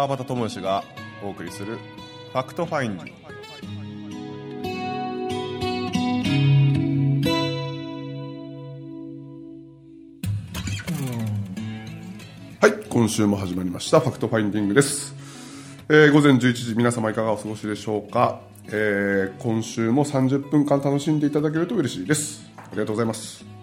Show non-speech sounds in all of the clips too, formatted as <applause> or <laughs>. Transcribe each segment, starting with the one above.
川端知義がお送りするファクトファインディング。はい今週も始まりました。ファクトファインディングです、えー午前11時皆様いかがお過ごしでしょうか、えー今週も30分間楽しんでいただけると嬉しいです。ありがとうございます。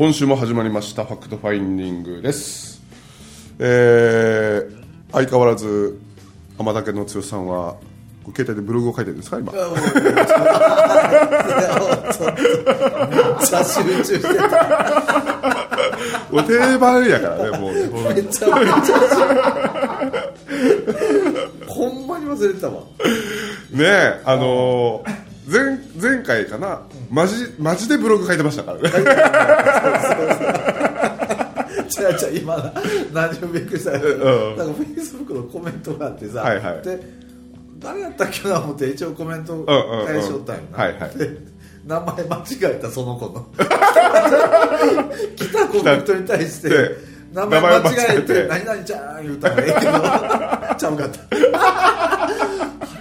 今週も始まりましたファクトファインディングです。えー相変わらず天竹の剛さんはご携帯でブログを書いてるんですか今？<laughs> めっちゃ集中してた。もう定番やからねもう。ねもうめちゃめちゃほんまに忘れてたわ。ねえあのー前前回かな？マジマジでブログ書いてましたからね。違う違う今な何をびっくりしたかなんかフェイスブックのコメントがあってさ、はいはい。で誰やったっけな思って一応コメント返しとったんよな、はいはい。で名前間違えたその子の。来たコメントに対してで名前間違えてて「何々ちゃん」言うたらええけど。ちゃうかった。あ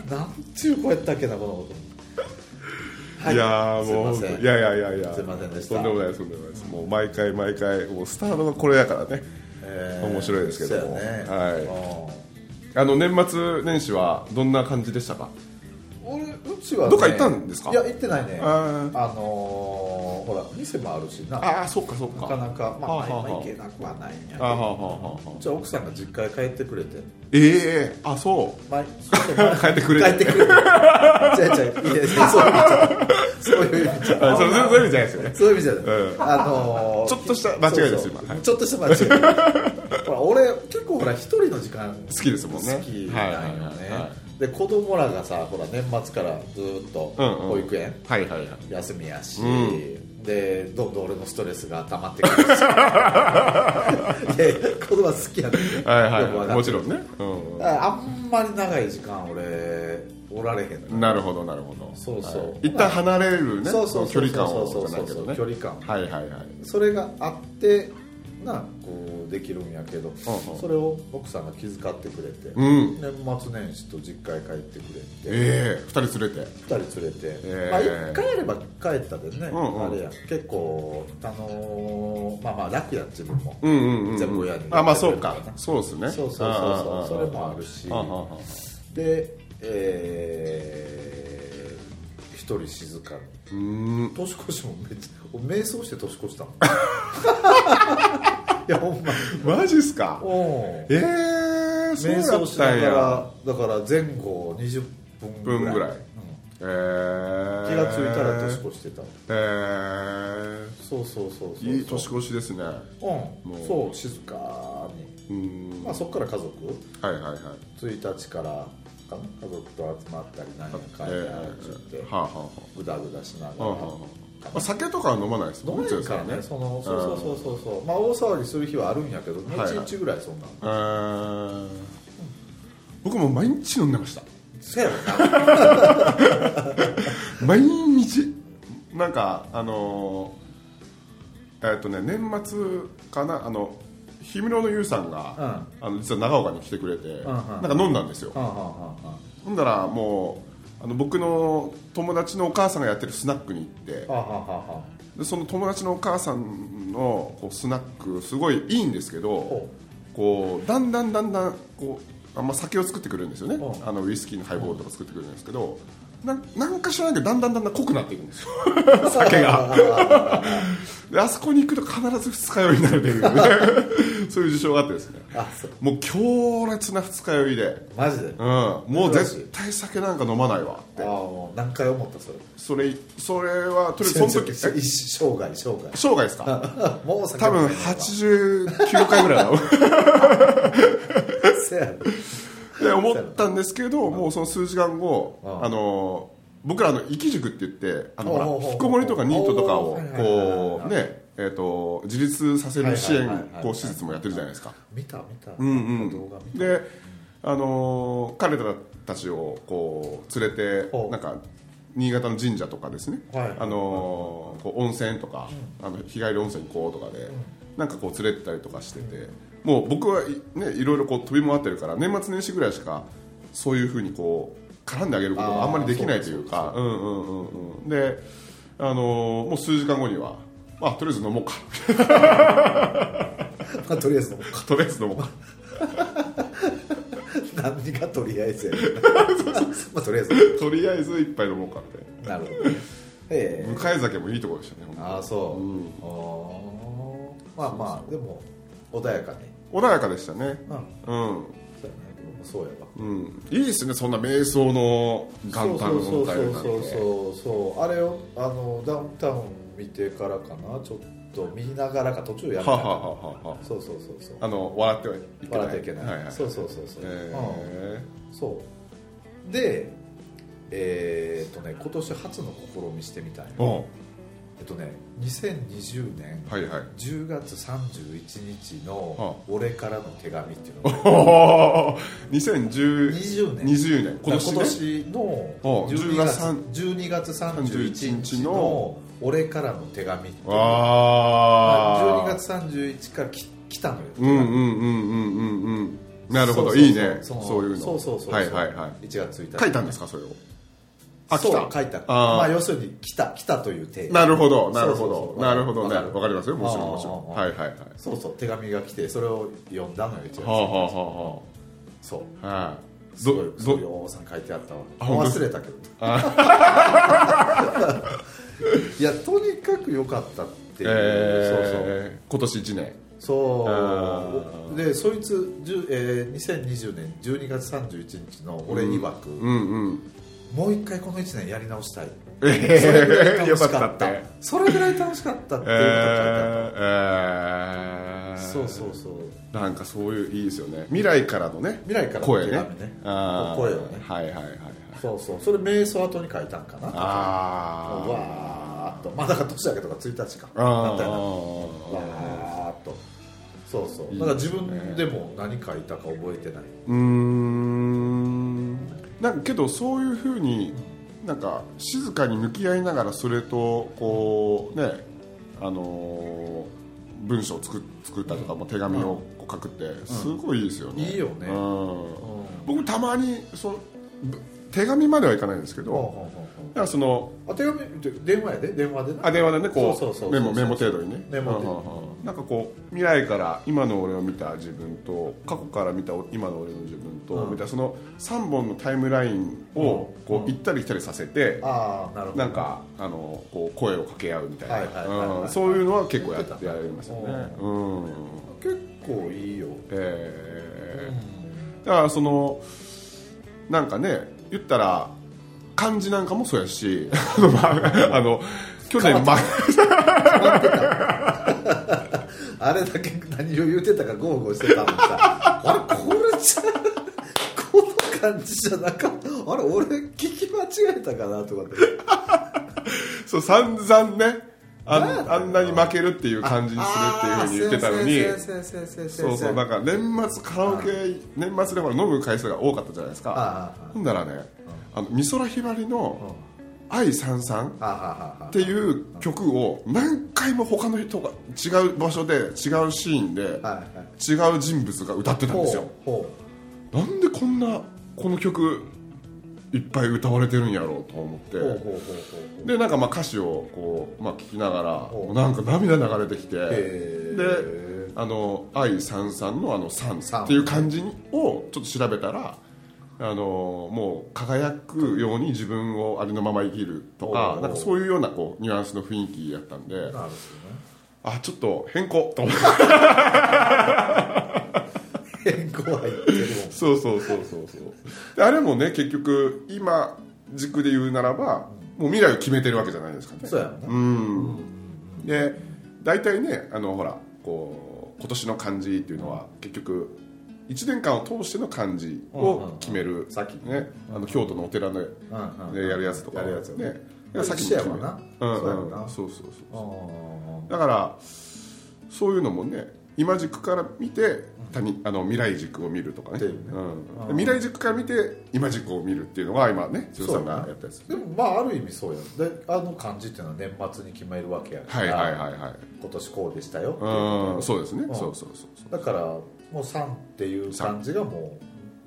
れなんていう子やったっけなこの子。はい。やーもうすいやいやいやいや。すいませんでした。とんでもないですとんでもないです。もう毎回毎回もうスタートがこれやからね。えー。面白いですけども。ね。はい。うんあの年末年始はどんな感じでしたか？俺うちは、ね、どっか行ったんですか？いや行ってないね。あのーほら店もあるしな。ああそうかそうか。なかなかまあ、はあは行けなくはないんやけど。あ奥さんが実家へ帰ってくれて。ええあそう。まあそうまあ <laughs> 帰ってくれて。帰ってくれて。違う違ういやそういう意味じゃ。あそうそういう意味じゃないですよね。そういう意味じゃない、うん。あのーちょっとした間違いです今。はい。ちょっとした間違い <laughs> ほら俺結構ほら一人の時間好きですもんね。好きなんよね、はいはいはいはで子供らがさほら年末からずーっと保育園、はいはいはい。休みやし、うでどんどん俺のストレスが溜まってくるし。<laughs> いやいや子供は好きやねはいよくわかってるはい。もちろんね。うあんまり長い時間俺おられへんなるほどなるほど。そうそう。はい。一旦離れるね。そうそうそう距離感をそうじゃないけどね。そうそう距離感はいはいはいそれがあってなこうできるんやけど、それを奥さんが気遣ってくれて、うん。年末年始と実家へ帰ってくれて、ええ。二人連れて。二人連れて、えーまあ、1回やれば帰ったでね、うんうん。あれや。結構あのーまあまあ楽や自分も、うんうんうん全部親に。あまあそうか。そうですね。そうそうそうあそうそれもあるし。でえー、一人静かに。年越しもめっちゃ俺瞑想して年越したもん <laughs> いやほんまマジっすか？おええそう瞑だったんや。らだから前後20分ぐらい。分ぐらい。うん。ええ気がついたら年越してた。えそうそうそうそうえいい年越しですね。うん。もう。そう静かに。うん。まあそこから家族。はいはいはい。1日から家族と集まったり何やかんやって言って。はあはあはぐだぐだしながら。あはあはああ酒とかは飲まないです。飲めるからね。そのそうそうそうそうそう。まあ大騒ぎする日はあるんやけどはい1日ぐらいそんな。えー。僕も毎日飲んでました。せやろな。<laughs> 毎日。なんかあのーえっとね年末かなあの氷室の優さんが、あの実は長岡に来てくれて、んなんか飲んだんですよ、はあはあはあはほんだらもうあの僕の友達のお母さんがやってるスナックに行ってでその友達のお母さんのこうスナックすごいいいんですけどほこうだんだんだんだんこうあんま酒を作ってくるんですよね。う。んあのウイスキーのハイボールとか作ってくるんですけどななんか知らないけどだんだんだんだん濃くなっていくんですよ。<laughs> 酒が。であそこに行くと必ず二日酔いになるというね。<laughs> そういう事象があってですね。あそう。もう強烈な二日酔いで、マジで、うん、もう絶対酒なんか飲まないわって。ああもう何回思ったそれ？それそれはとりあえずその時 <laughs> 生涯生涯。生涯ですか？もう酒多分飲めないわ。89回ぐらいだろせやろで思ったんですけどもうその数時間後うん。あの僕らあの生き塾って言ってあのほら引きこもりとかニートとかをこうねえーと自立させる支援施設もやってるじゃないですか。見た見た、うんうん。動画見た。であのー彼らたちをこう連れてなんか新潟の神社とかですね、はい。あのう温泉とか、あの日帰り温泉行こうとかで、なんかこう連れてったりとかしてて、もう僕はい,、ね、いろいろこう飛び回ってるから年末年始ぐらいしかそういうふうにこう絡んであげることがあんまりできないというかで、あのーもう数時間後にはあとりあえず飲もうか。まあ、とりあえず飲もうか。とりあえず飲もうか。<laughs> 何がとりあえずやねん。<laughs> まあとりあえず。とりあえず一杯飲もうかって。なるほどね。ええ。向酒もいいところでしたねああそう、うん。あー。まあまあでも穏やかに穏やかでしたね。うん。うん、そうやねそうやわうん、いいですねそんな瞑想の元旦のそうそうそうそうそう。あれをあのダウンタウン見てからかな。ちょっと見ながらか途中やめた。かなははははは。そうそうそうそう。あの笑ってはいけない。笑ってはいけない、はいはい、そうそうそうそう、えうん。そう。でえーっとね今年初の試みしてみたいー、おえっとね2020年はいはい。10月31日のは「俺からの手紙」っていうのが。<laughs> 2010 20年。20年。今年ね。今年のお12 10月月12月31日31の「俺からの手紙」っていうああ。12月31からき来たのよ。うんうんうんうんうんうん。なるほど。そうそうそういいね。そそういうの。そうそうそうはいはいはい。1月1日。書いたんですかそれを？あ来そうた。書いたあー。まあ要するに来た来たという体なるほどなるほそうそうそう。どなるほど。ねわかるわかりますよ。もちろんもちろん。あーはいはいはい。そうそう手紙が来てそれを読んだのよ1月はあはあはそうあ。はあはい。すごいどど？すごい大さん書いてあったわ。あ本当？忘れたけど。<laughs> いやとにかく良かったっていう、えー、今年1年。そう。そうあそうでそいつ、じゅえー、2020年12月31日の俺曰く、うんうんもう一回この1年やり直したい。えそれぐらいー、楽よかっしかったそれぐらい楽しかったっていうのが書いてあった、ー、そうそうそう。なんかそういういいですよね。未来からのね未来からの声ね。ね。声をね。はいはいはいはい。そうそう。それ瞑想後に書いたんかなあー。わーっと。まあだから年明けとか1日か。あなったよな。ーわーっと。そうそう。だから自分でも何書いたか覚えてない。うーんなんかけどそういうふうになんか静かに向き合いながらそれとこうねあのー文章を作っ作ったりとか、まあ手紙を書くってすごいいいですよね、いいよね。うん。僕たまにそぶ手紙まではいかないんですけど、だからそのあ手紙って電話やで？電話でな。あ電話でねこそうメモメモ程度にね。メモ程度なんかこう未来から今の俺を見た自分と過去から見た今の俺の自分と、うん。みたいなその3本のタイムラインをうん。こう行ったり来たりさせて、ああなるほどなんかあのこう声を掛け合うみたいな。うん。そういうのは結構や言ってた。やりますよね。ううん。結構いいよ。えー。だからそのなんかね言ったら漢字なんかもそうやし <laughs> あのまああの去年まあれだけ何を言うてたかゴーゴーしてたのにさあれこれじゃこの感じじゃなかった？あれ俺聞き間違えたかなとかって。そう散々ねああんなに負けるっていう感じにするっていうふうに言ってたのにそうそうなんか年末カラオケ年末でほら飲む回数が多かったじゃないですか。あほんだらねあの美空ひばりの「愛三三」っていう曲を何回も他の人が違う場所で違うシーンで違う人物が歌ってたんですよ。ほなんでこんなこの曲いっぱい歌われてるんやろうと思って。でなんかまあ歌詞をこう、まあ、聞きながらなんか涙流れてきてであの「愛三三」のあの「三」三っていう漢字をちょっと調べたらあのもう輝くように自分をありのまま生きるとかなんかそういうようなこうニュアンスの雰囲気やったんであちょっと変更と思って <laughs> 変更入ってるもんそうそうそうそうそう。であれもね結局今軸で言うならばもう未来を決めてるわけじゃないですかね。そうやろな、うん。で大体ねあのほらこう今年の漢字っていうのは結局1年間を通しての漢字を決める、ね、あの京都のお寺でやるやつとかやるやつよね。ね。さっきもんな。うんそうそうそうそうあだからそういうのもね今軸から見て他にあの未来軸を見るとかね、うね。うん、で未来軸から見て今軸を見るっていうのが今ね千代さんがやったやつでもまあある意味そうやであの漢字っていうのは年末に決めるわけやかはいら、はいはいはい。今年こうでしたよっていうんそうですね。うん。そうそうそうそだからもう3っていう漢字がも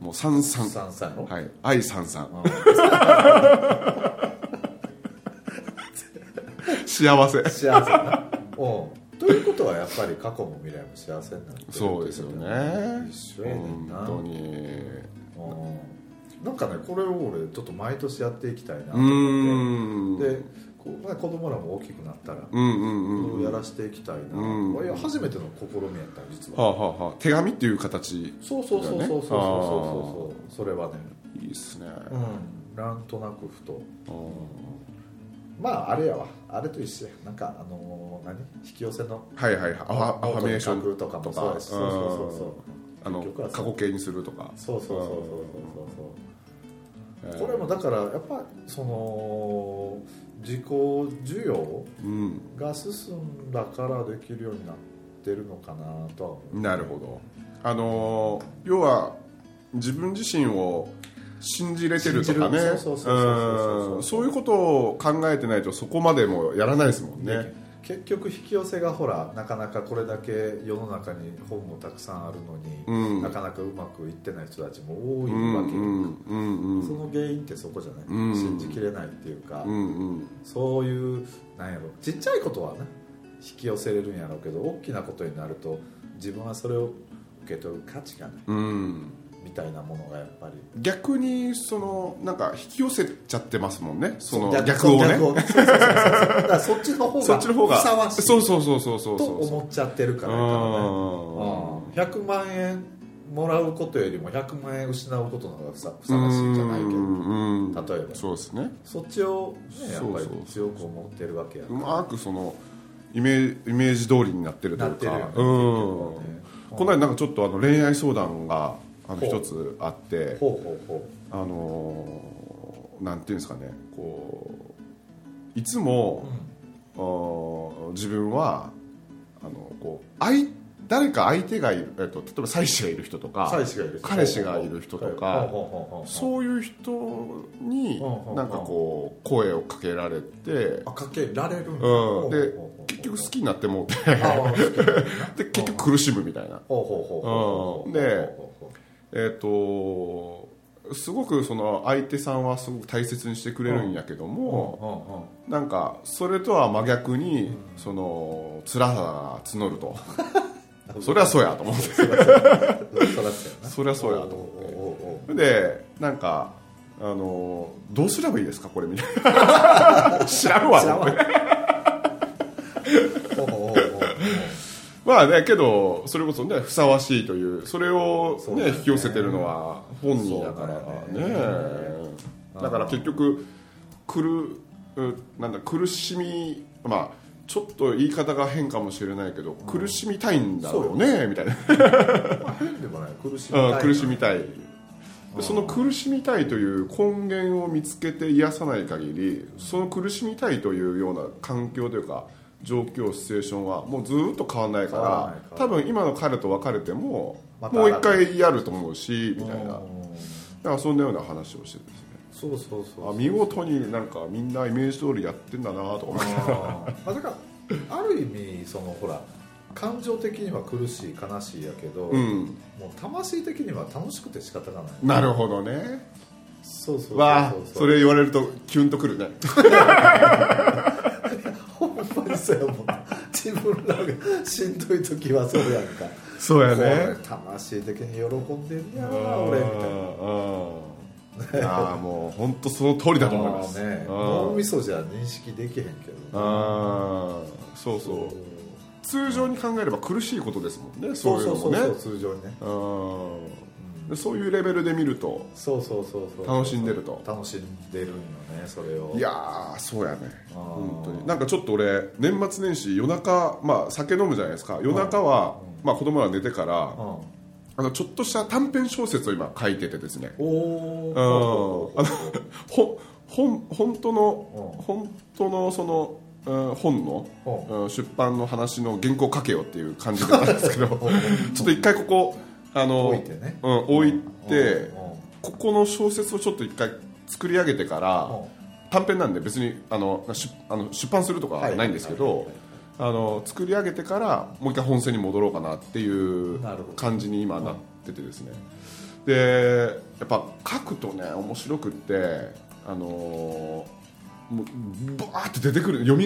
うもう三う三3歳の、はい。愛三三うん。<laughs> 幸せ。幸せな、うん、ということはやっぱり過去も未来も幸せになるそうですよね。一緒やねんな。本当に。なんかねこれを俺ちょっと毎年やっていきたいなと思って。で、子供らも大きくなったらこれをやらしていきたいな、うん、いや初めての試みやった実は,は,あはあ、は手紙っていう形、ね、そうそうそうそうそうそうそうそれはねいいっすね、うん、なんとなくふと、まああれやわ。あれと一緒や。なんかあのー何？引き寄せの。はいはい。はいアファアファメーションとかもとか。そうそうそうそうそう。あの過去形にするとか。そうそうそうそうそうそうそうこれもだからやっぱその自己需要うん。が進んだからできるようになってるのかなとは思う。なるほど。あのー要は自分自身を信じれてるとかね。そういうことを考えてないとそこまでもやらないですもんね。結局引き寄せがほらなかなかこれだけ世の中に本もたくさんあるのに、うん。なかなかうまくいってない人たちも多いうんわけよ、うんうんうん。その原因ってそこじゃない、うん。信じきれないっていうか、うんうん。そういうなんやろ。ちっちゃいことはね引き寄せれるんやろうけど大きなことになると自分はそれを受け取る価値がない。うんみたいなものがやっぱり。逆にそのなんか引き寄せちゃってますもんね。そのそう逆をね。そうそうそうそう。だからそっちの方が <laughs> ふさわしい。そうそうそうそうそうとそう。思っちゃってるからね。うん。100万円もらうことよりも100万円失うことの方がふさふさわしいじゃないけど。うん例えば。そうですね。そっちを、ね、やっぱりそうそう強く思ってるわけやうまくそのイメージイメージ通りになってるというか。うこの間なんかちょっとあの恋愛相談があの一つあってあのーなんていうんですかねこういつもう、、あー自分はあのこう相誰か相手がいる、えっと、例えば妻子がいる人とか妻子がいる彼氏がいる人とかそういう人になんかこう声をかけられてあかけられるうん、で結局好きになってもうて。<laughs> で結局苦しむみたいな。でえっ、とすごくその相手さんはすごく大切にしてくれるんやけども、うんなんかそれとは真逆に、その辛さが募ると。<laughs> そりゃそうやと思って。そりゃそうやと思おうおうおうおうでなんかあのどうすればいいですかこれみたいな。<laughs> 知らんわまあねけどそれこそねふさわしいというそれを、ねね。引き寄せてるのは本人だからね。だから結局苦うなんだ苦しみまあちょっと言い方が変かもしれないけど、苦しみたいんだろうねみたいな。まあ変でもない。苦しみたいうん苦しみたい。でその苦しみたいという根源を見つけて癒さない限りその苦しみたいというような環境というか状況シチュエーションはもうずっと変わらないから。多分今の彼と別れてももう一回やると思うしみたいな。だうん。からそんなような話をしてるんですね。そうそうそうあ見事になんかみんなイメージ通りやってんだなとか思ってまあだからある意味そのほら感情的には苦しい悲しいやけど、うん。もう魂的には楽しくて仕方がない。なるほどね。そうそうそうそう。それ言われるとキュンとくるね <laughs> ほんまにそうやもん自分らがしんどい時はそうやんか。そうやね。魂的に喜んでんやな俺みたいな。うん。いやーもう本当その通りだと思います。ねうん。脳みそじゃ認識できへんけどあーそうそう。通常に考えれば苦しいことですもんねそそうういうのもね。そうそうそう通常にね。うん。でそういうレベルで見るとそうそうそうそう。楽しんでると。楽しんでるんよねそれを。いやーそうやね。本当に。なんかちょっと俺年末年始夜中まあ酒飲むじゃないですか。夜中は、まあ、子供ら寝てから、うん。あのちょっとした短編小説を今書いててですね。おあのほほん本当のうん。本当のその、うん本の、ううん出版の話の原稿書けよっていう感じだったんですけど。<laughs> ちょっと一回ここあの置いてね。うん、置いて、うんここの小説をちょっと一回作り上げてから、うん。短編なんで別にあの出あの出版するとかはないんですけど、あの作り上げてからもう一回本線に戻ろうかなっていう感じに今なっててですね。でやっぱ書くとね面白くってあのもうバーって出てくる蘇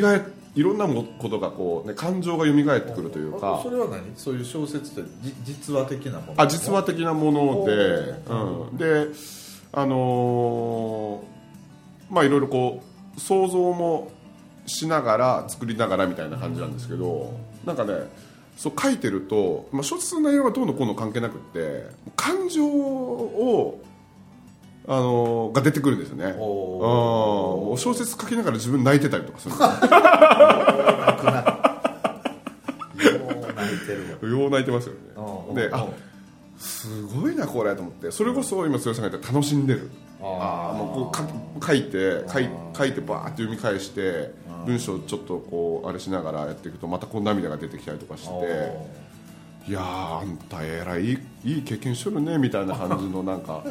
いろんなもことがこう、ね、感情が蘇ってくるというあかそれは何？そういう小説ってじ実話的なもの？あ実話的なもので、おうん、であのーまあいろいろこう想像もしながら作りながらみたいな感じなんですけどなんかねそう書いてると、まあ、小説の内容はどうのこうの関係なくって感情を、あのーが出てくるんですよねうんお小説書きながら自分泣いてたりとかするんで泣くな。よう泣いてるわすよよう泣いてますよね。であすごいなこれと思って。それこそ今剛さんが言った楽しんでる。あー。もうこうか書いて書い書いてバーって読み返して文章ちょっとこうあれしながらやっていくとまたこう涙が出てきたりとかして。いやーあんたえらいいいいい経験しとるねみたいな感じのなんか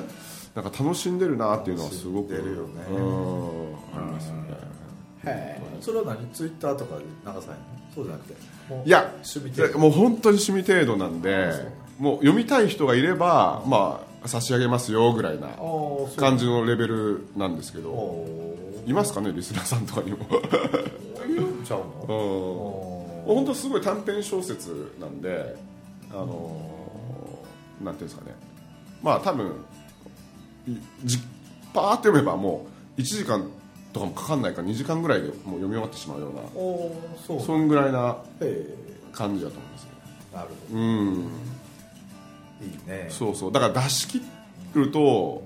なんか楽しんでるなっていうのはすごく。ありますよねそれは何？ツイッターとかで流さないの？そうじゃなくて。もういや趣味程度。もう本当に趣味程度なんでもう読みたい人がいればまあ差し上げますよぐらいな感じのレベルなんですけど。おいますかね？リスナーさんとかにも。ーいるんちゃううん。のお本当すごい短編小説なんであのーなんていうんですかね。まあ多分いじパーって読めばもう1時間とかもかかんないから2時間ぐらいでもう読み終わってしまうようなそうそんぐらいなへ感じだと思いますねえなるほうん。どいいね。そうそう。だから出し切ると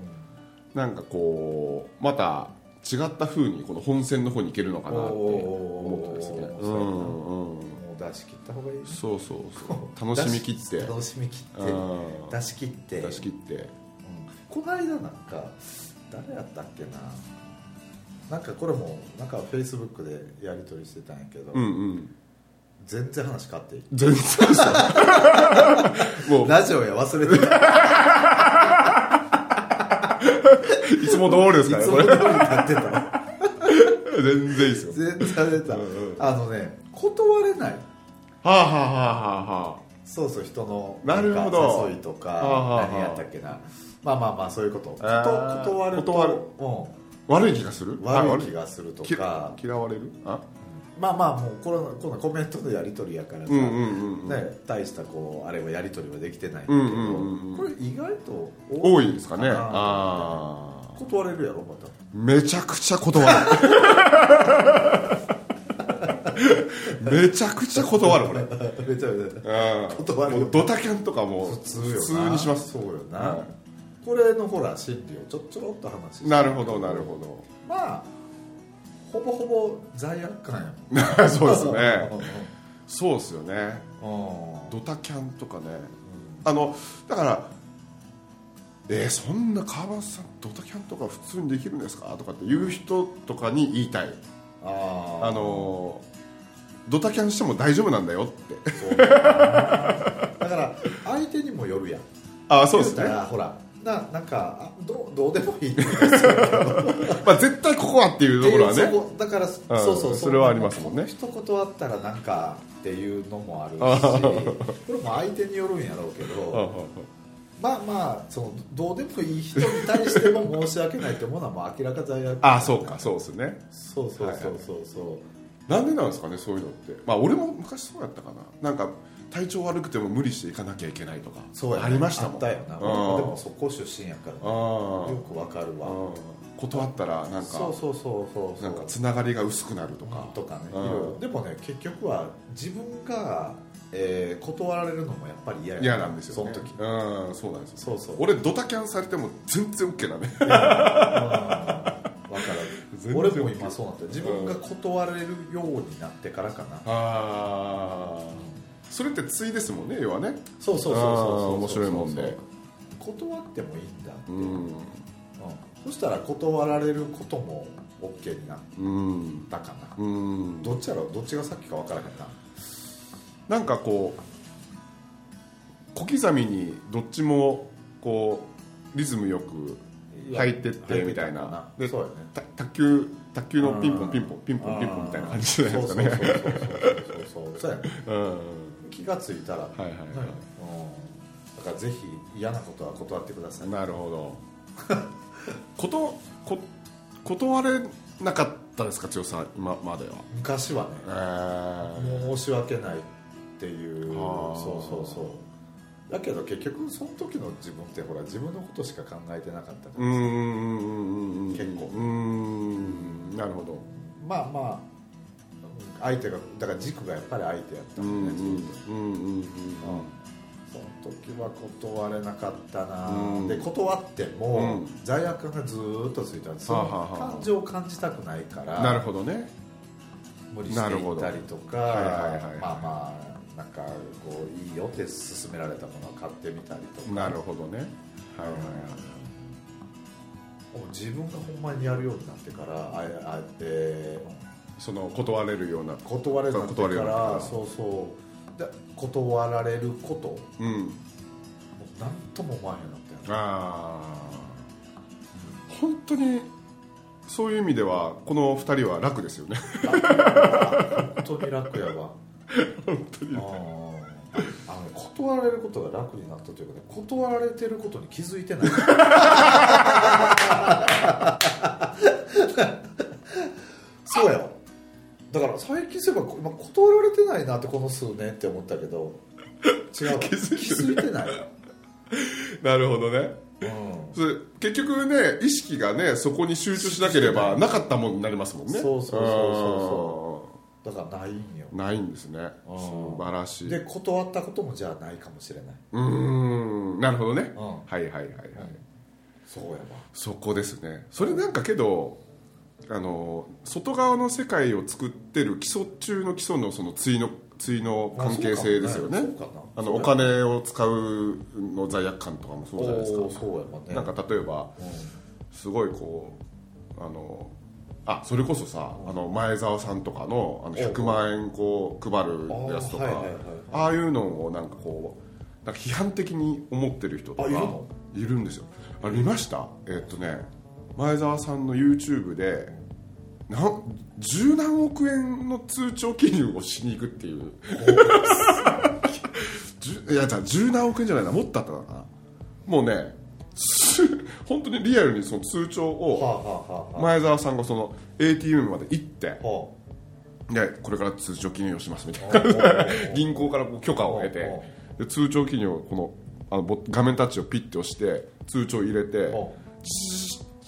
なんかこうまた違った風にこの本線の方に行けるのかなって思ってですね。うんうん。もう出し切った方がいいね。そうそうそう。<laughs> 楽しみ切って。楽しみ切って。うん。出し切って。出し切って。うんこの間なんか誰やったっけな。なんかこれもなんかフェイスブックでやり取りしてたんやけど、うんうん。全然話変わっていい全然さ <laughs> もう。ラジオや忘れてた。いつも通りですからねいつも通りになってた。わ <laughs> 全然いいですよ。全然出た、うんうん。あのね断れない。はあはあはあはあはそうそう人のなるほ誘いとかはあはあはあ。何やったっけなまあまあまあそういうこと、ことえー断ると断る。うん。悪い気がする？あ悪い気がするときか嫌われる？あ？まあまあもうこれこんなコメントのやり取りやからさ、うんうんうんうん。ね、大したこうあれはやり取りはできてないんだけど、うんうんうんうん。これ意外と多いですかね。なああ断れるやろまた。めちゃくちゃ断る。<laughs> めちゃくちゃ断るこれ <laughs> めちゃめちゃ。うん。断る。ドタキャンとかも普通にします。そうよな、はこれのほら心理をちょちょろっと話してなるほどなるほまあほぼほぼ罪悪感やど <laughs> そうですもんね。<laughs> そうですよね。うん。うんドタキャンとかね。あのだからえー、そんな川端さんドタキャンとか普通にできるんですか？とかって言う人とかに言いたい。あー。あのドタキャンしても大丈夫なんだよって。だから相手にもよるやん。<laughs> あそうですね。ほらななんかあどうどうでもいい <laughs> まあ絶対ここはっていうところはね。だから、そうそうそれはありますもんね。一言あったらなんかっていうのもあるあしこれも相手によるんやろうけどまあまあそのどうでもいい人に対しても申し訳ないってものはもう明らか罪悪あそうかそうですね。そうそうそうそうそう、なんでなんですかねそういうのって。まあ俺も昔そうやったかな。なんか体調悪くても無理していかなきゃいけないとか。そうやね。ありましたもん。あったよな。うん。でもそこ出身やから、ね、よくわかるわ。うん。断ったらなんかそうそうそうそうなんかつながりが薄くなるとか。とかね、でもね結局は自分が、えー断られるのもやっぱり嫌や嫌なんですよ、ね、その時。うん。そうなんですよそうそう。俺ドタキャンされても全然 OK だねうん。わかる。俺も今そうなって自分が断れるようになってからかな、ああそれって対ですもんね要はね。そうそうそうそう面白いもんで。断ってもいいんだって、ううん。んそしたら断られることも OK になっうん。たかな、うん。どっちやろ？どっちがさっきか分からへんな。なんかこう小刻みにどっちもこうリズムよく入ってってみたいな。でそうやね。た卓球卓球のピンポうんンピンポンピンポンピンポンみたいな感じじゃないですかね。そうそうそうそうそうそう。そうやね。<laughs> うん気がついたら、はいはいはい。うん。だからぜひ嫌なことは断ってください。なるほど。<laughs> ことこ断れなかったですか千代さん今までは？昔はね。えー。申し訳ないっていう。そうそうそう。だけど結局その時の自分ってほら自分のことしか考えてなかったかうんうんうんうんうん。結構。うん。なるほど。まあまあ相手がだから軸がやっぱり相手やったうんねずっとうんうんうん。その時は断れなかったな、うん。で断っても、うん。罪悪感がずーっとついたんですそのはあはあはあ。感情を感じたくないからなるほどね。無理していったりとかはいはいまあまあなんかこういいよって勧められたものを買ってみたりとか。なるほどね。はいはいはい。もう自分がほんまにやるようになってからあえあえその断れるような。断れなってかららそうそう。で断られること。もうん。う何とも思わへんなったよねああ本当にそういう意味ではこの2人は楽ですよね。本当に楽やわ。本当に。あー。あのね断られることが楽になったというかね断られてることに気づいてない。<laughs> そうやわだから最近そういえば今断られてないなってこの数年って思ったけど違うわ。<laughs> 気づいてない。ないわなるほどね。うん。結局ね意識がねそこに集中しなければなかったものになりますもんね。そうそうそうそうそだからないんよ。うんないんですね。うん。素晴らしい。で断ったこともじゃあないかもしれない、うーん。なるほどね。うん。はいはいはいはい。そうやわ。そこですね。それなんかけどあの外側の世界を作ってる基礎中の基礎のその対の対の関係性ですよね。あのお金を使うの罪悪感とかもそうじゃないですか。そうなんか例えばうんすごいこうあのあそれこそさあの前澤さんとかのあの100万円こう配るやつとかあああいうのをなんかこうなんか批判的に思ってる人とかいるんですよ。あれ見ました？えっとね前澤さんの YouTube でなん十何億円の通帳記入をしに行くっていう。<laughs> いやじゃあ十何億円じゃないな。もっとあったのかな。もうねす本当にリアルにその通帳はあを前澤さんがその ATM まで行ってはでこれから通帳記入をしますみたいな。あ <laughs> 銀行からこう許可を得てで通帳記入をこのあのボ画面タッチをピッて押して通帳入れて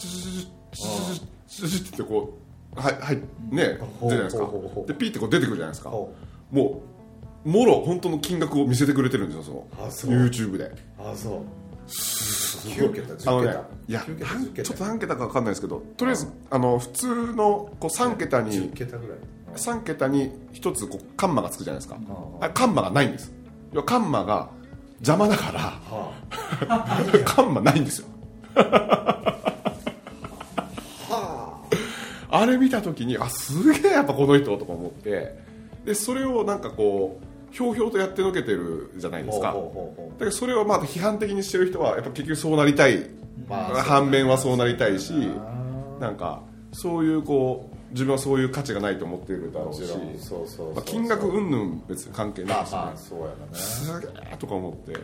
はチッチッチッチッチッってこうはいはいね出るじゃないですかでピッてこう出てくるじゃないですかもうもろ本当の金額を見せてくれてるんですよその YouTube であそう9桁10桁いやちょっと何桁か分かんないですけどとりあえずあの普通のこう3桁に桁ぐらい3桁に1つこうカンマがつくじゃないですかあカンマがないんですカンマが邪魔だからカンマないんですよあれ見た時にあすげえやっぱこの人とか思ってでそれをなんかこうひょうひょうとやってのけてるじゃないあですか。だけどそれをまあ批判的にしてる人はやっぱ結局そうなりたい、まあ反面はそうなりたいしうな。んかそういうこう自分はそういう価値がないと思っているだろうし金額云々別に関係ないし、ね。まあまあそうやろね。すげえとか思って。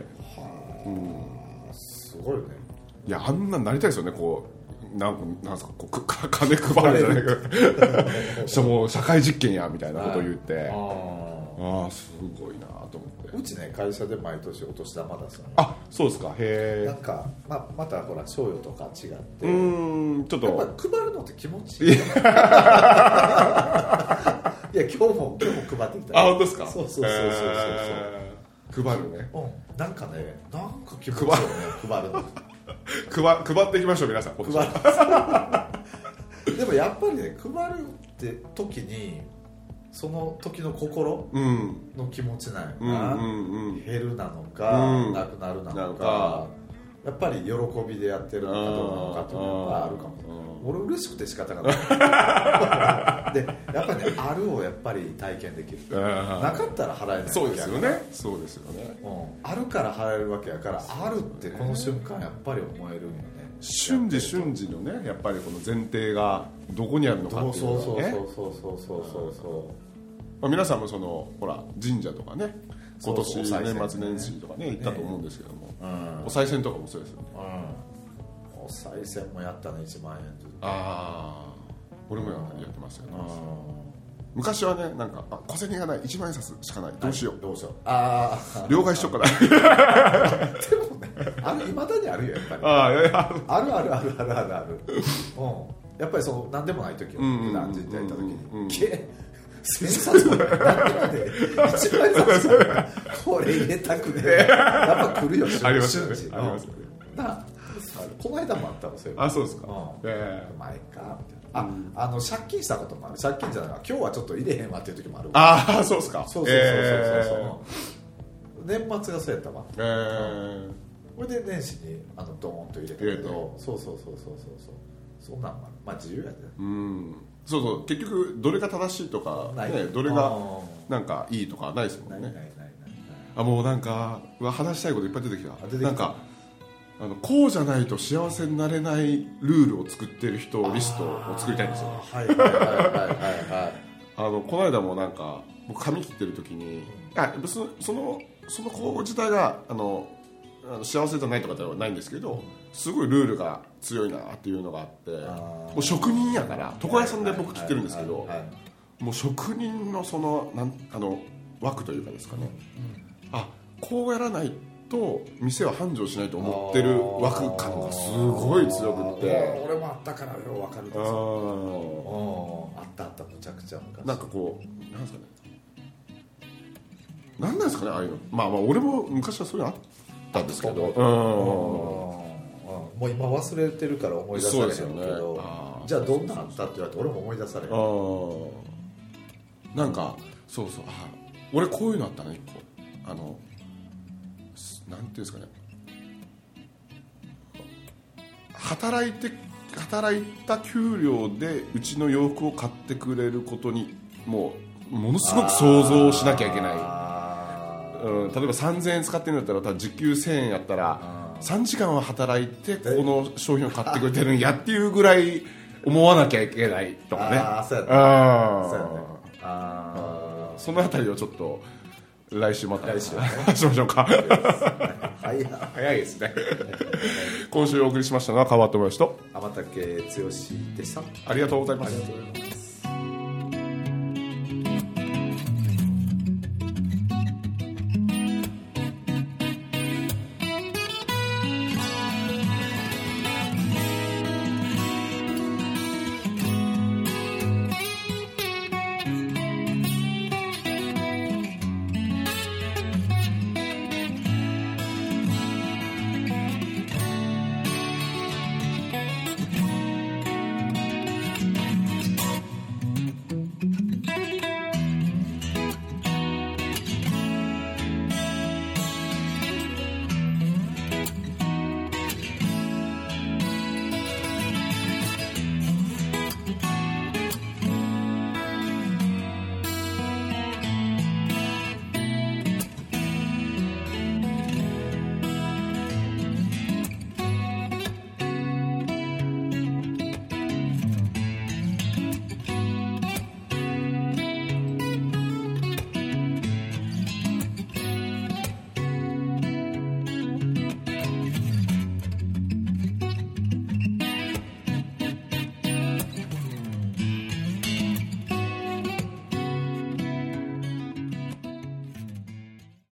すごいね。いやあんなんなりたいですよねこうなんなんですかこうくか <laughs> 金配るじゃないかしかも社会実験やみたいなことを言って。あああすごいなと思って。うちね会社で毎年お年玉出すのよあそうですか。へえなんか、ままたほら賞与とか違って。うーんちょっやっぱと配るのって気持ちいい。いや。<laughs> 今日も今日も配ってきた。あ本当ですか？そうそうそうそうそう。配るね。うん、なんかねなんか気持ちいいよね配るの配配っていきましょう皆さん今年配る。<laughs> でもやっぱりね配るって時にその時の心うん。の気持ちなんやうんな、うんうん。減るなのか、うん。なくなるななのかやっぱり喜びでやってるのかどうなのかっていうのがあるかもうん。俺嬉しくて仕方がない。<laughs> でやっぱりねあるをやっぱり体験できる。なかったら払えないそうですよね。そうですよね。あるから払えるわけやからあるってこの瞬間やっぱり思えるんよね。瞬時瞬時のねやっぱりこの前提がどこにあるのかそうっていうそうそうのがねそうそうそうそうそまあ、皆さんもそのほら神社とかね今年年末年始とかね行ったと思うんですけども、お賽銭とかもそうですよね。うん。お賽銭もやったね1万円ずつ。ああ俺もややってますよね。う昔はねなんかあ小銭がない1万円札しかない。どうしよう。どうしよう。ああ両替しようかな <laughs> でもねあるいまだにあるよやっぱり。ああいやいや。あるあるあるあるあるある。うん。やっぱりその何でもない時をんうんうん普段神社行った時うんうんにけ千冊もないなんで一万円札がこれ入れたくねえやっぱ来るよありますよねありますよねこの間もあったのそういあそうですか、うん。えかみたいな。あ、あの借金したこともある。借金じゃないわ今日はちょっと入れへんわっていう時もあるああそうですか。そうそうそうそうそう、え年末がそうやったわ。ええ。これで年始にあのドーンと入れたけど。そうそうそうそうそうそう。そんなんもある。まあ自由やで。うんそうそう結局どれが正しいとか、ね、どれあがー。なんかいいとかないですもんね。あもうなんか話したいこといっぱい出てきた。てきた。なんかあのこうじゃないと幸せになれないルールを作ってる人リストを作りたいんですよ。あーはいはいはいはいはい <laughs> あのこの間もなんか僕髪切ってる時にあそのその子自体があのあの幸せじゃないとかではないんですけどすごいルールが強いなっていうのがあってもう職人やから床屋さんで僕切ってるんですけどもう職人のそのなんあの枠というかですかね、あこうやらないと店は繁盛しないと思ってる枠感がすごい強くて。俺もあったからよう分かるんですあったあったむちゃくちゃ昔。なんかこうなんですかね。なんなんですかねああいうの。まあまあ俺も昔はそういうのあったんですけど。う。ん。もう今忘れてるから思い出されへんけど、ね。じゃあどんなんあったって言われて俺も思い出されへん。なんかそうそう。あ俺こういうのあったね一個。あのすなんていうんですかね。働いて働いた給料でうちの洋服を買ってくれることにもうものすごく想像をしなきゃいけない。あうん、例えば3000円使ってるんだったら時給1000円やったら3時間は働いてここの商品を買ってくれてるんやっていうぐらい思わなきゃいけないとかね。あーそうやねあー。そうやねあそのあたりをちょっと来週また。来週ね。しましょうか。早いですね。今週お送りしましたのは川戸林と。天竹剛でした。ありがとうございます